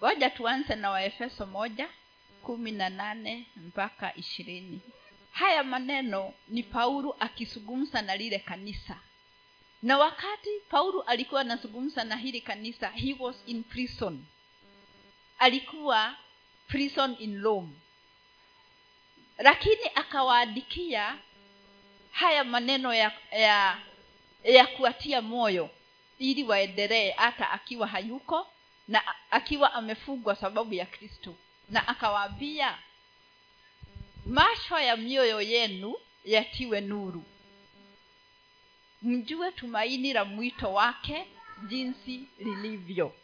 ngoja tuanze na waefeso moja kumi na nane mpaka ishirini. Haya maneno ni paulo akizungumza na lile kanisa. Na wakati paulo alikuwa anazungumza na hili kanisa he was in prison. Alikuwa prison in rome. Lakini akawaandikia haya maneno ya ya ya kuatia moyo ili waendelee hata akiwa hayuko na akiwa amefungwa sababu ya kristo. Na akawaambia masho ya mioyo yenu yatiwe nuru. Mjue tumaini la mwito wake jinsi lilivyo.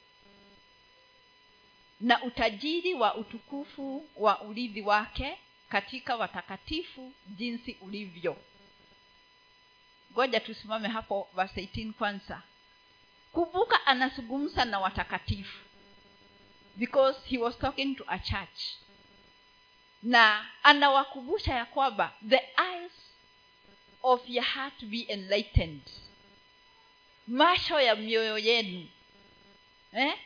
Na utajiri wa utukufu wa urithi wake katika watakatifu jinsi ulivyo. Ngoja tusimame hapo verse 18 kwanza kumbuka anazungumza na watakatifu. Because he was talking to a church. Na anawakumbusha ya kwamba the eyes of your heart be enlightened. Macho ya mioyo yenu eh?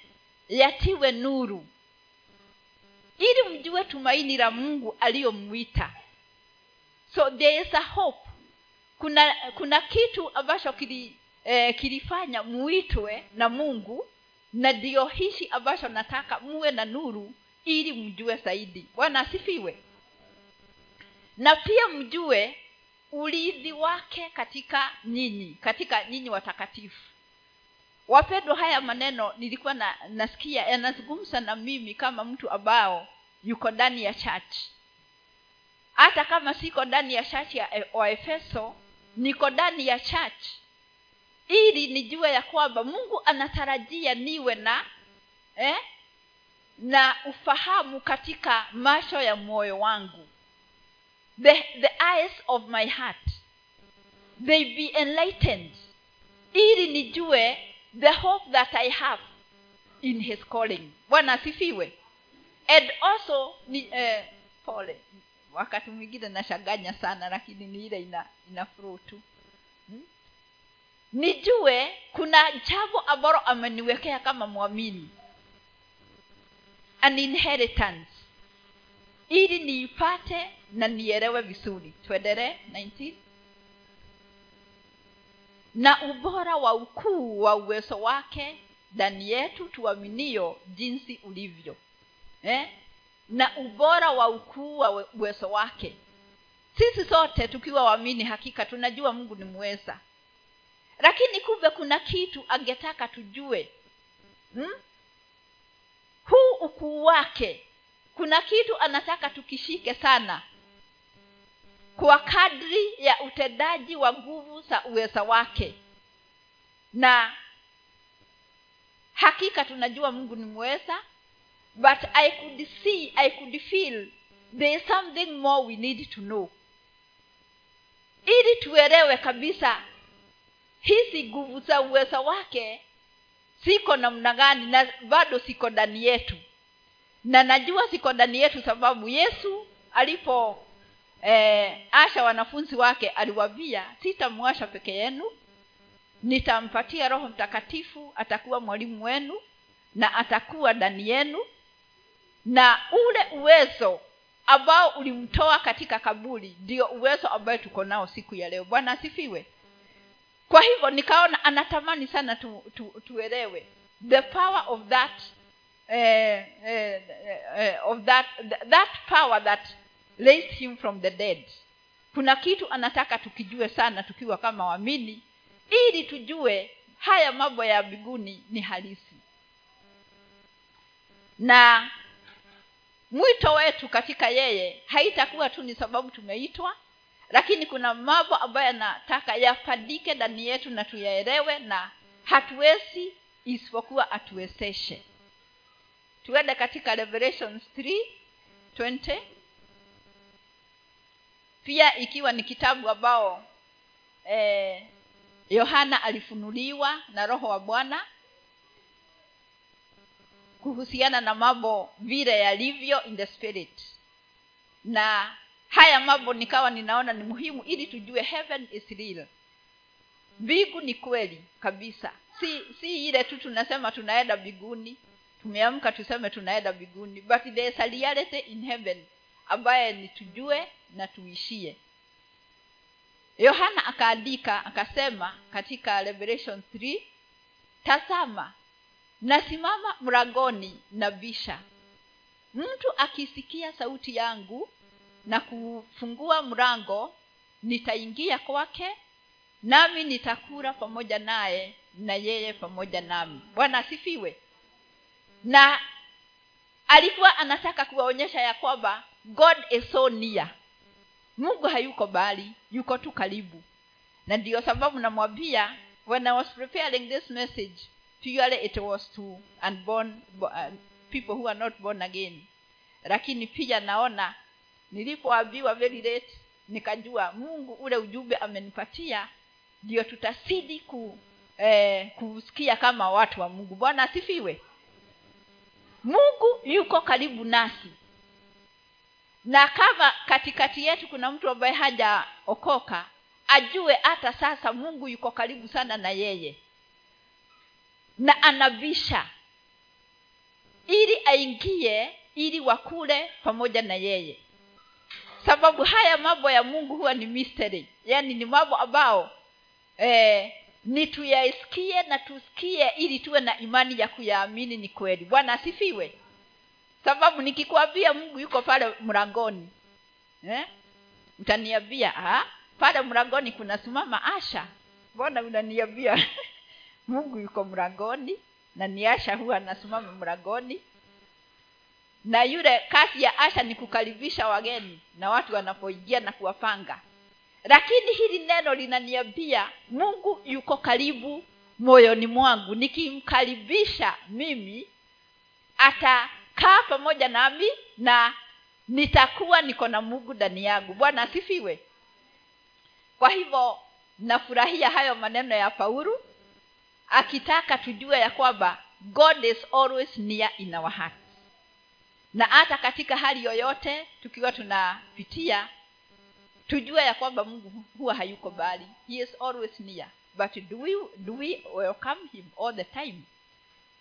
yatiwe nuru. Ili mjue tumaini la mungu aliyomwita. So there is a hope. Kuna kuna kitu ambacho eh, kilifanya muitwe na mungu na ndio hishi ambacho nataka muwe na nuru ili mjue zaidi. Bwana asifiwe. Na pia mjue urithi wake katika nyinyi katika nyinyi watakatifu. Wapendwa haya maneno nilikuwa na, nasikia yanazungumza na mimi kama mtu ambao yuko ndani ya church. Hata kama siko ndani ya church ya waefeso niko ndani ya church ili nijue ya kwamba mungu anatarajia niwe na eh, na ufahamu katika macho ya moyo wangu. The, the eyes of my heart they be enlightened ili nijue the hope that i have in his calling. Bwana asifiwe. And also ni eh, pole. Wakati mwingine nashaganya sana lakini ni ile ina, ina flow tu hmm? Nijue kuna jambo ambalo ameniwekea kama mwamini. An inheritance. Ili niipate na nielewe vizuri. Tuendelee 19 na ubora wa ukuu wa uwezo wake ndani yetu tuaminio jinsi ulivyo. Eh? na ubora wa ukuu wa uwezo wake. Sisi sote tukiwa waamini hakika tunajua mungu ni mweza lakini kumbe kuna kitu angetaka tujue. Hmm? huu ukuu wake kuna kitu anataka tukishike sana. Kwa kadri ya utendaji wa nguvu za uweza wake. Na hakika tunajua mungu ni mweza but i could see i could feel there is something more we need to know. Ili tuelewe kabisa hizi nguvu za uwezo wake siko namna gani na bado siko ndani yetu. Na najua siko ndani yetu sababu yesu alipo eh, asha wanafunzi wake aliwavia sitamwasha peke yenu nitampatia roho mtakatifu atakuwa mwalimu wenu na atakuwa ndani yenu. Na ule uwezo ambao ulimtoa katika kaburi ndio uwezo ambayo tuko nao siku ya leo. Bwana asifiwe kwa hivyo nikaona anatamani sana tu, tu, tuelewe. The power of that eh, eh, eh, of that that power that raised him from the dead. Kuna kitu anataka tukijue sana tukiwa kama wamini ili tujue haya mambo ya mbinguni ni halisi. Na mwito wetu katika yeye haitakuwa tu ni sababu tumeitwa lakini kuna mambo ambayo yanataka yafadike ndani yetu na tuyaelewe na hatuwezi isipokuwa atuwezeshe. Tuende katika revelations 3:20 pia ikiwa ni kitabu ambao eh, yohana alifunuliwa na roho wa bwana kuhusiana na mambo vile yalivyo in the spirit. Na haya mambo nikawa ninaona ni muhimu ili tujue heaven is real. Mbingu ni kweli kabisa. Si si ile tu tunasema tunaenda mbinguni tumeamka tuseme tunaenda mbinguni but there is a reality in heaven ambaye ni tujue na tuishie. Yohana akaandika akasema katika revelation 3 tazama nasimama mlangoni na bisha. Mtu akisikia sauti yangu na kufungua mlango nitaingia kwake nami nitakula pamoja naye na yeye pamoja nami. Bwana asifiwe. Na alikuwa anataka kuwaonyesha ya kwamba god is so near. Mungu hayuko bali yuko tu karibu. Na ndiyo sababu namwambia when i was preparing this message purely it was to unborn uh, people who are not born again. Lakini pia naona nilipoambiwa very late nikajua mungu ule ujumbe amenipatia ndio tutazidi ku eh, kusikia kama watu wa mungu. Bwana asifiwe. Mungu yuko karibu nasi. Na kama katikati yetu kuna mtu ambaye hajaokoka ajue hata sasa mungu yuko karibu sana na yeye. Na anabisha ili aingie ili wakule pamoja na yeye sababu haya mambo ya mungu huwa ni mystery. Yaani ni mambo ambao eh, ni tuyaisikie na tusikie ili tuwe na imani ya kuyaamini ni kweli. Bwana asifiwe. Sababu nikikwambia mungu yuko pale mlangoni eh? mtaniambia pale mlangoni kunasimama asha. Mbona unaniambia? Mungu yuko mlangoni na ni asha huwa anasimama mlangoni na yule kazi ya asha ni kukaribisha wageni na watu wanapoingia na kuwapanga. Lakini hili neno linaniambia mungu yuko karibu moyoni mwangu. Nikimkaribisha mimi atakaa pamoja nami na nitakuwa niko na mungu ndani yangu. Bwana asifiwe. Kwa hivyo nafurahia hayo maneno ya paulu akitaka tujue ya kwamba god is always near in our heart na hata katika hali yoyote tukiwa tunapitia tujue ya kwamba mungu huwa hayuko bali he is always near. But do we, do we welcome him all the time?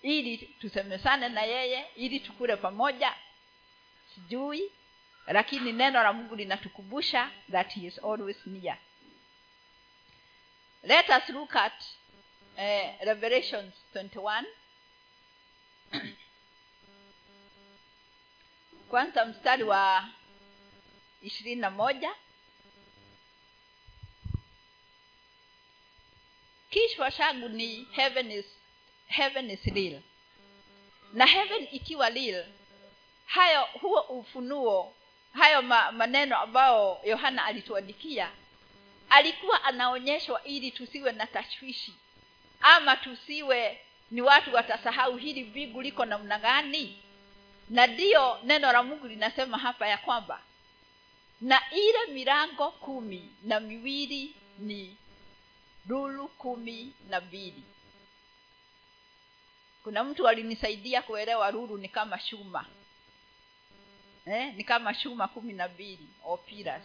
Ili tusemesane na yeye ili tukule pamoja? Sijui. Lakini neno la mungu linatukumbusha that he is always near. Let us look at uh, revelations 21 kwanza mstari wa ishirini na moja. Kishwa changu ni heaven is, heaven is real. Na heaven ikiwa real hayo huo ufunuo hayo ma, maneno ambayo yohana alituandikia alikuwa anaonyeshwa ili tusiwe na tashwishi ama tusiwe ni watu watasahau hili mbingu liko namna gani na ndiyo neno la mungu linasema hapa ya kwamba na ile milango kumi na miwili ni lulu kumi na mbili. Kuna mtu alinisaidia kuelewa lulu ni kama shuma eh, ni kama shuma kumi na mbili opiras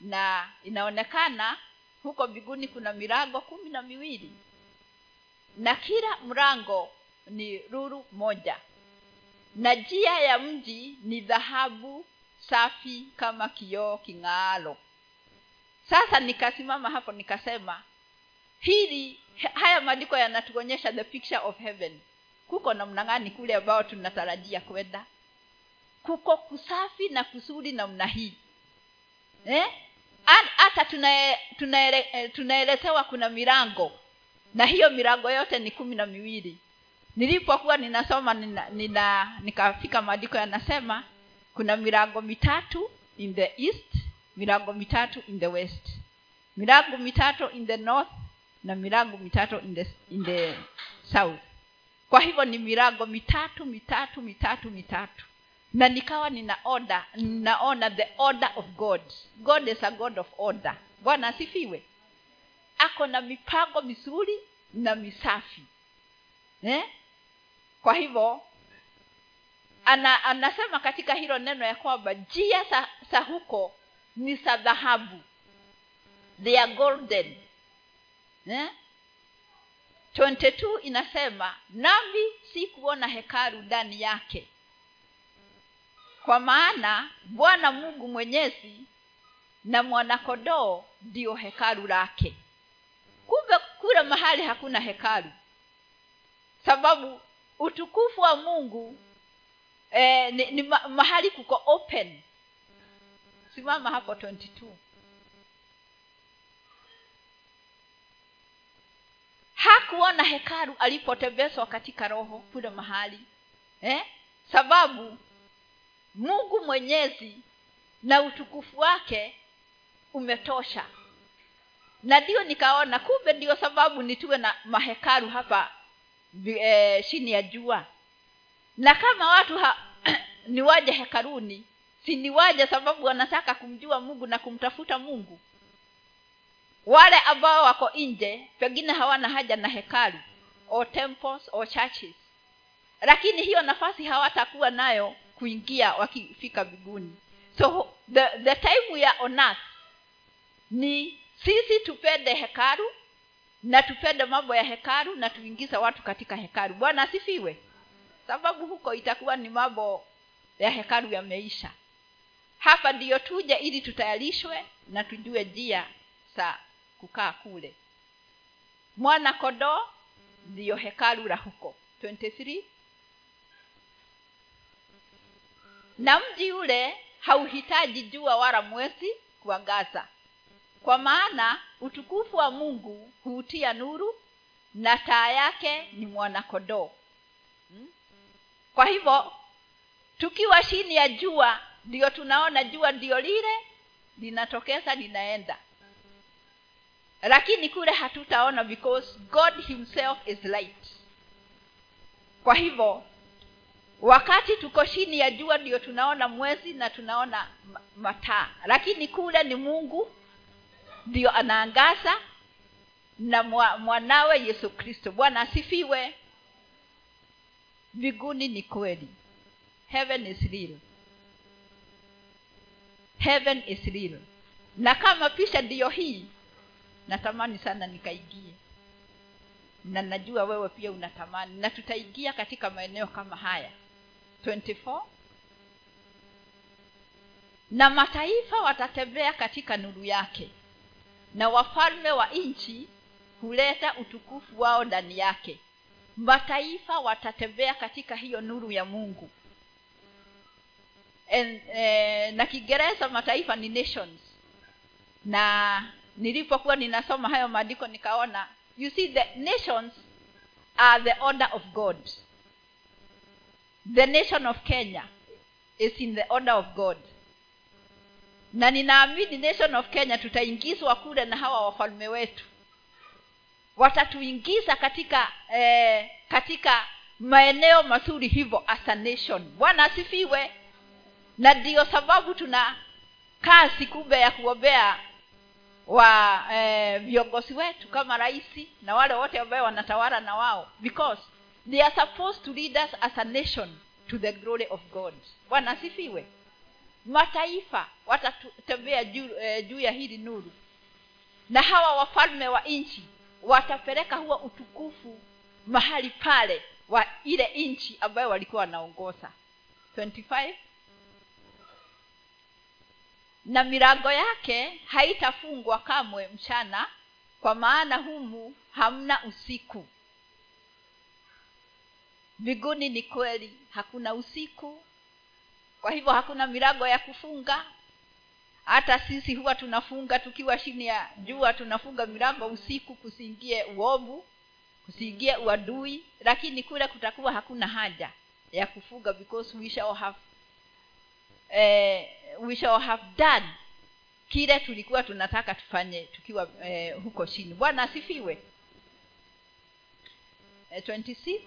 na inaonekana huko mbinguni kuna milango kumi na miwili na kila mlango ni ruru moja na njia ya mji ni dhahabu safi kama kioo king'aalo. Sasa nikasimama hapo nikasema hili haya maandiko yanatuonyesha the picture of heaven. Kuko namna gani kule ambao tunatarajia kwenda? Kuko kusafi na kusudi namna hii. Eh? hata tunaelezewa tunaele, kuna milango. Na hiyo milango yote ni kumi na miwili nilipokuwa ninasoma nina, nina nikafika maandiko yanasema kuna milango mitatu in the east milango mitatu in the west. Milango mitatu in the north na milango mitatu in the, in the south. Kwa hivyo ni milango mitatu mitatu mitatu mitatu. Na nikawa nina order ninaona the order of god. God is a god of order. Bwana asifiwe. Ako na mipango mizuri na misafi. Eh? Kwa hivyo ana, anasema katika hilo neno ya kwamba njia za, za huko ni za dhahabu. They are golden. Eh? 22 inasema nami si kuona hekalu ndani yake. Kwa maana bwana mungu mwenyezi na mwanakodoo ndio hekalu lake. Kumbe kule mahali hakuna hekalu. Sababu utukufu wa mungu eh, ni, ni ma, mahali kuko open. Simama hapo 22 hakuona hekalu alipotembezwa katika roho kule mahali eh? sababu mungu mwenyezi na utukufu wake umetosha. Na ndio nikaona kumbe ndio sababu nituwe na mahekalu hapa e, chini ya jua. Na kama watu ha, ni waje hekaruni si ni waje sababu wanataka kumjua mungu na kumtafuta mungu. Wale ambao wako nje pengine hawana haja na hekalu or temples or churches. Lakini hiyo nafasi hawatakuwa nayo kuingia wakifika mbinguni. So the, the time we are ni sisi tupende hekalu na tupende mambo ya hekalu na tuingize watu katika hekalu. Bwana asifiwe. Sababu huko itakuwa ni mambo ya hekalu yameisha. Hapa ndiyo tuje ili tutayarishwe na tujue njia za kukaa kule. Mwana kodoo ndiyo hekalu la huko. 23 na mji ule hauhitaji jua wala mwezi kuangaza kwa maana utukufu wa mungu huutia nuru na taa yake ni mwanakodoo hmm? kwa hivyo tukiwa chini ya jua ndio tunaona jua ndio lile linatokeza linaenda. Lakini kule hatutaona because god himself is light. Kwa hivyo wakati tuko chini ya jua ndio tunaona mwezi na tunaona mataa. Lakini kule ni mungu ndio anaangaza na mwanawe yesu kristo. Bwana asifiwe. Mbinguni ni kweli. Heaven is real. Heaven is real. Na kama pisha ndiyo hii natamani sana nikaingie. Na najua wewe pia unatamani. Na tutaingia katika maeneo kama haya. 24 na mataifa watatembea katika nuru yake na wafalme wa nchi huleta utukufu wao ndani yake. Mataifa watatembea katika hiyo nuru ya mungu. And, eh, na kiingereza mataifa ni nations. Na nilipokuwa ninasoma hayo maandiko nikaona you see the nations are the order of god. The nation of kenya is in the order of god na ninaamini nation of kenya tutaingizwa kule na hawa wafalme wetu. Watatuingiza katika eh, katika maeneo mazuri hivyo as a nation. Bwana asifiwe. Na ndiyo sababu tuna kazi kubwa ya kuombea wa eh, viongozi wetu kama rahisi na wale wote ambao wanatawala na wao. Because they are supposed to lead us as a nation to the glory of god. Bwana asifiwe mataifa watatembea juu, eh, juu ya hili nuru. Na hawa wafalme wa nchi watapeleka huo utukufu mahali pale wa ile nchi ambayo walikuwa wanaongoza. 25 na milango yake haitafungwa kamwe mchana kwa maana humu hamna usiku. Mbinguni ni kweli hakuna usiku kwa hivyo hakuna milango ya kufunga. Hata sisi huwa tunafunga tukiwa chini ya jua tunafunga milango usiku kusiingie uovu kusiingie uadui lakini kule kutakuwa hakuna haja ya kufunga because we shall have eh, we shall have done kile tulikuwa tunataka tufanye tukiwa eh, huko chini. Bwana asifiwe. Eh, 26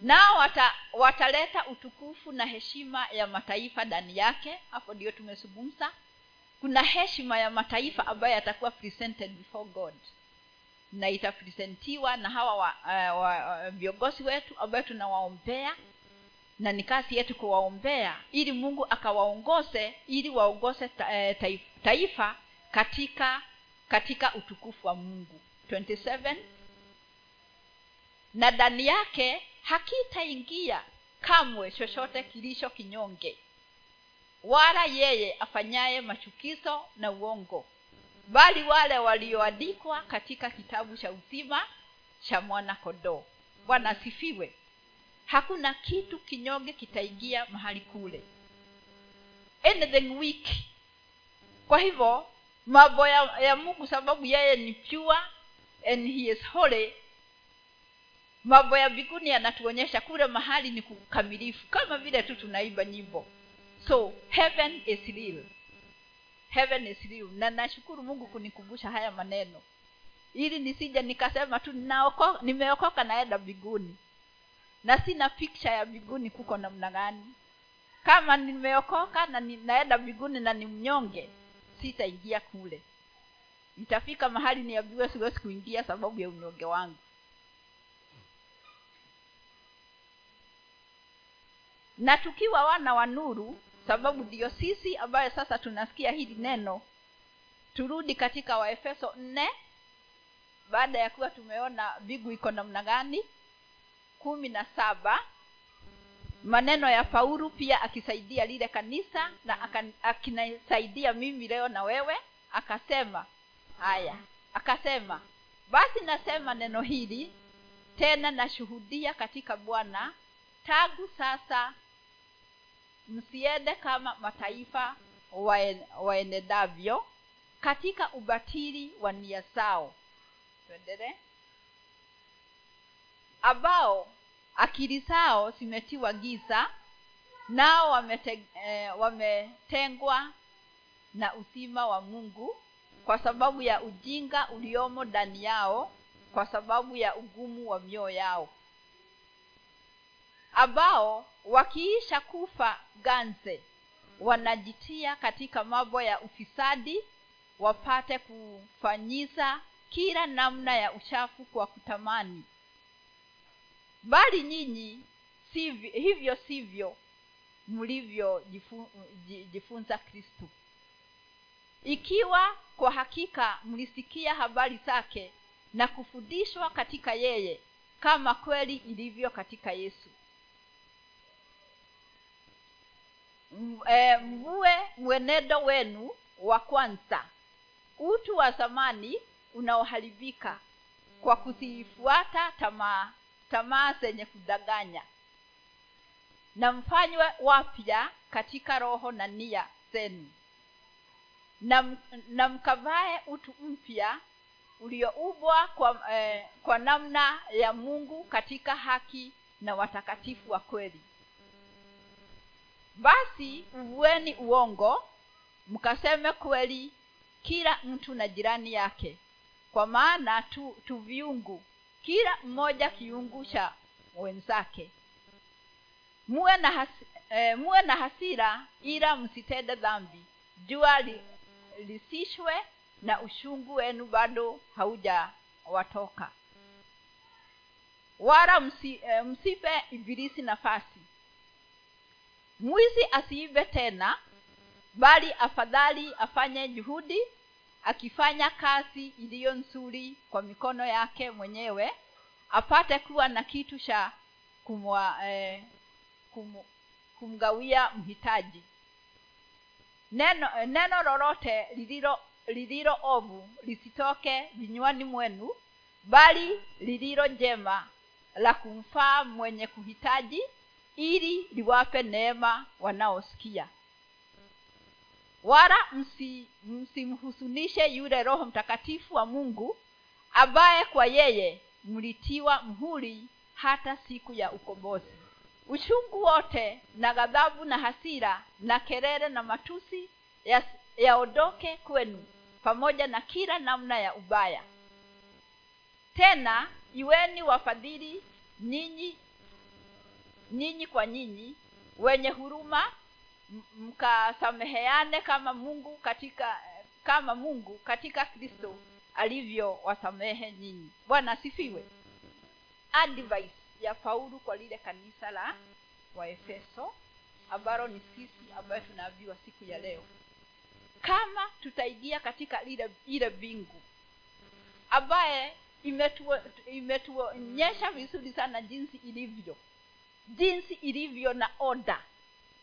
nao wata, wataleta utukufu na heshima ya mataifa ndani yake. Hapo ndio tumezungumza. Kuna heshima ya mataifa ambayo yatakuwa presented before god. Na itapresentiwa na hawa viongozi uh, wa, uh, wetu ambayo tunawaombea. Na ni kazi yetu kuwaombea ili mungu akawaongoze ili waongoze ta, eh, taifa katika katika utukufu wa mungu. 27 na ndani yake hakitaingia kamwe chochote kilicho kinyonge wala yeye afanyaye machukizo na uongo bali wale walioandikwa katika kitabu cha uzima cha mwana kondoo bwana asifiwe. Hakuna kitu kinyonge kitaingia mahali kule. Anything weak kwa hivyo mambo ya, ya mungu sababu yeye ni pure and he is holy mambo ya mbinguni yanatuonyesha kule mahali ni kukamilifu. Kama vile tu tunaimba nyimbo. So heaven is real. Heaven is real. Na nashukuru mungu kunikumbusha haya maneno. Ili nisija nikasema tu nimeokoka naenda mbinguni. Na sina picture ya mbinguni kuko namna gani. Kama nimeokoka na naenda mbinguni na ni mnyonge sitaingia kule. Itafika mahali niambiwe siwezi kuingia sababu ya unyonge wangu na tukiwa wana wa nuru sababu ndiyo sisi ambayo sasa tunasikia hili neno turudi katika waefeso nne baada ya kuwa tumeona bigu iko namna gani kumi na saba maneno ya paulu pia akisaidia lile kanisa na akinasaidia mimi leo na wewe akasema haya akasema basi nasema neno hili tena nashuhudia katika bwana tangu sasa msiende kama mataifa waenedavyo katika ubatili wa nia zao. Tuendelee. Ambao akili zao zimetiwa giza nao eh, wametengwa na uzima wa mungu kwa sababu ya ujinga uliomo ndani yao kwa sababu ya ugumu wa mioyo yao. Ambao wakiisha kufa ganze wanajitia katika mambo ya ufisadi wapate kufanyiza kila namna ya uchafu kwa kutamani. Bali nyinyi sivyo, hivyo sivyo mlivyojifunza kristu ikiwa kwa hakika mlisikia habari zake na kufundishwa katika yeye kama kweli ilivyo katika yesu e, mvue mwenendo wenu wa kwanza. Utu wa zamani unaoharibika kwa kuzifuata tamaa tamaa zenye kudanganya. Na mfanywe wapya katika roho na nia zenu. Na, na mkavae utu mpya ulioubwa kwa, eh, kwa namna ya mungu katika haki na watakatifu wa kweli basi uvueni uongo mkaseme kweli kila mtu na jirani yake. Kwa maana tu, tu viungu kila mmoja kiungu cha wenzake. Muwe na hasi, e, muwe na hasira ila msitende dhambi. Jua li, lisishwe na ushungu wenu bado haujawatoka. Wala msi, e, msipe ibilisi nafasi mwizi asiibe tena bali afadhali afanye juhudi akifanya kazi iliyo nzuri kwa mikono yake mwenyewe apate kuwa na kitu cha kumwa, eh, kum, kumgawia mhitaji. Neno neno lolote lililo ovu lisitoke vinywani mwenu bali lililo njema la kumfaa mwenye kuhitaji ili liwape neema wanaosikia. Wala msi, msimhusunishe yule roho mtakatifu wa mungu ambaye kwa yeye mlitiwa mhuri hata siku ya ukombozi. Uchungu wote na ghadhabu na hasira na kelele na matusi yaondoke ya kwenu pamoja na kila namna ya ubaya. Tena iweni wafadhili nyinyi nyinyi kwa nyinyi wenye huruma mkasameheane kama mungu katika kama mungu katika kristo alivyo wasamehe nyinyi bwana asifiwe. Advice ya paulu kwa lile kanisa la waefeso ambalo ni sisi ambayo tunaambiwa siku ya leo. Kama tutaingia katika lile ile mbingu ambaye imetuo- imetuonyesha vizuri sana jinsi ilivyo jinsi ilivyo na oda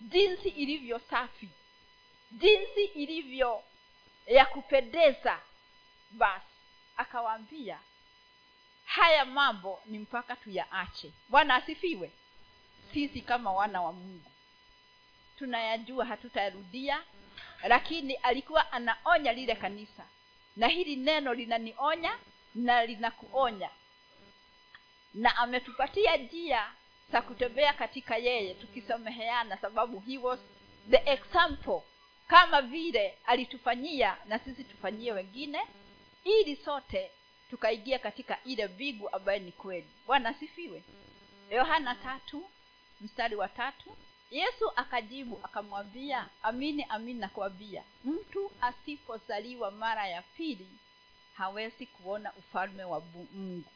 jinsi ilivyo safi. Jinsi ilivyo ya kupendeza. Basi akawaambia haya mambo ni mpaka tuyaache. Bwana asifiwe. Sisi kama wana wa mungu tunayajua hatutayarudia lakini alikuwa anaonya lile kanisa. Na hili neno linanionya na linakuonya. Na ametupatia njia za kutembea katika yeye tukisameheana sababu he was the example kama vile alitufanyia na sisi tufanyie wengine ili sote tukaingia katika ile bigu ambaye ni kweli. Bwana asifiwe. Yohana tatu mstari wa tatu. Yesu akajibu akamwambia amini amini nakwambia mtu asipozaliwa mara ya pili hawezi kuona ufalme wa mungu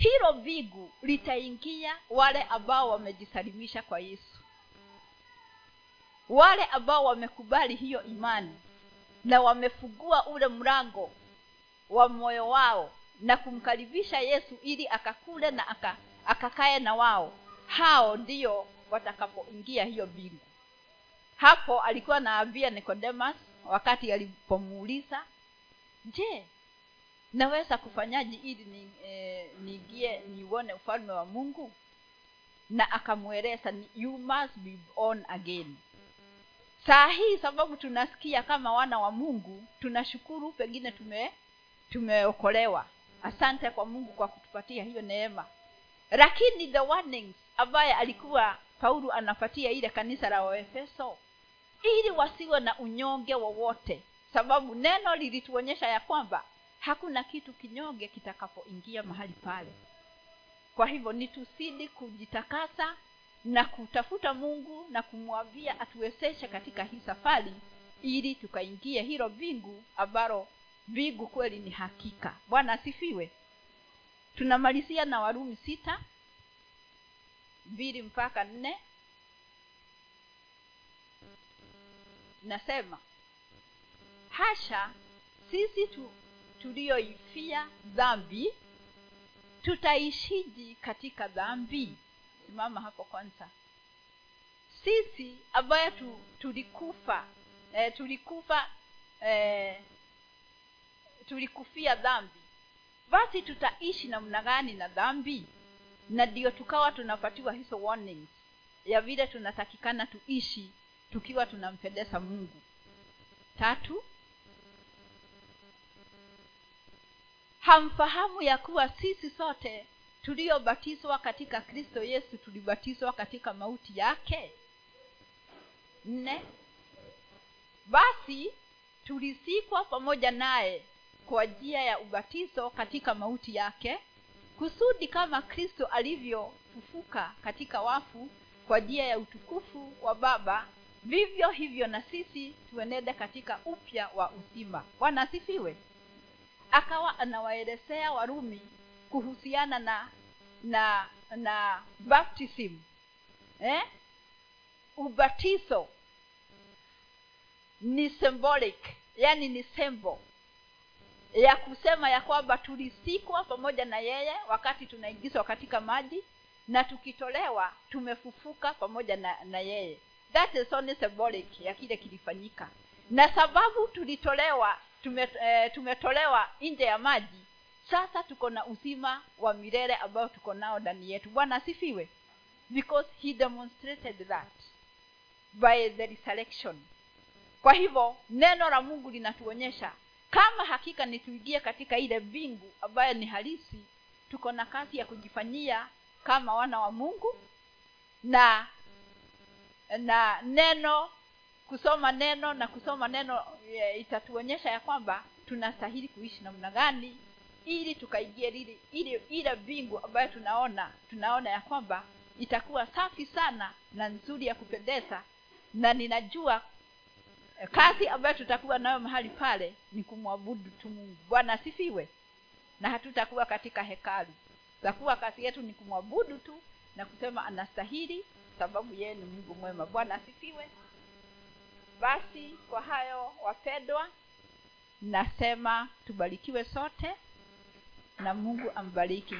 hilo vigu litaingia wale ambao wamejisalimisha kwa yesu. Wale ambao wamekubali hiyo imani na wamefungua ule mlango wa moyo wao na kumkaribisha yesu ili akakule na aka, akakae na wao hao ndio watakapoingia hiyo mbingu. Hapo alikuwa naambia nikodemas wakati alipomuuliza je naweza kufanyaje ili ni, eh, niingie niuone ufalme wa mungu? Na akamweleza you must be born again. Saa hii sababu tunasikia kama wana wa mungu tunashukuru pengine tume tumeokolewa. Asante kwa mungu kwa kutupatia hiyo neema. Lakini the warnings ambaye alikuwa paulo anapatia ile kanisa la waefeso ili wasiwe na unyonge wowote. Sababu neno lilituonyesha ya kwamba hakuna kitu kinyonge kitakapoingia mahali pale. Kwa hivyo ni tusidi kujitakasa na kutafuta mungu na kumwambia atuwezeshe katika hii safari ili tukaingie hilo bingu ambalo bingu kweli ni hakika. Bwana asifiwe. Tunamalizia na warumi sita mbili mpaka nne. Nasema hasha sisi tu, tulioifia dhambi tutaishiji katika dhambi. Simama hapo kwanza. Sisi ambayo tu, tulikufa eh, tulikufa eh, tulikufia dhambi basi tutaishi namna gani na dhambi? Na ndio tukawa tunapatiwa hizo warnings ya vile tunatakikana tuishi tukiwa tunampendeza mungu. Tatu hamfahamu ya kuwa sisi sote tuliobatizwa katika kristo yesu tulibatizwa katika mauti yake? Nne. Basi tulisikwa pamoja naye kwa njia ya ubatizo katika mauti yake kusudi kama kristo alivyofufuka katika wafu kwa njia ya utukufu wa baba vivyo hivyo na sisi tuenende katika upya wa uzima. Bwana asifiwe akawa anawaelezea warumi kuhusiana na na na baptism eh? ubatizo ni symbolic yani ni sembo ya kusema ya kwamba tulisikwa pamoja na yeye wakati tunaingizwa katika maji na tukitolewa tumefufuka pamoja na, na yeye that is only symbolic ya kile kilifanyika na sababu tulitolewa tume, eh, tumetolewa nje ya maji. Sasa tuko na uzima wa milele ambao tuko nao ndani yetu. Bwana asifiwe. Because he demonstrated that by the resurrection. Kwa hivyo neno la mungu linatuonyesha kama hakika nituingie katika ile mbingu ambayo ni halisi tuko na kazi ya kujifanyia kama wana wa mungu na na neno kusoma neno na kusoma neno e, itatuonyesha ya kwamba tunastahili kuishi namna gani ili tukaingie lile ile ile mbingu ambayo tunaona tunaona ya kwamba itakuwa safi sana na nzuri ya kupendeza. Na ninajua eh, kazi ambayo tutakuwa nayo mahali pale ni kumwabudu tu mungu. Bwana asifiwe. Na hatutakuwa katika hekalu. Takuwa kazi yetu ni kumwabudu tu na kusema anastahili sababu yeye ni mungu mwema. Bwana asifiwe basi kwa hayo wapendwa nasema tubarikiwe sote na mungu ambariki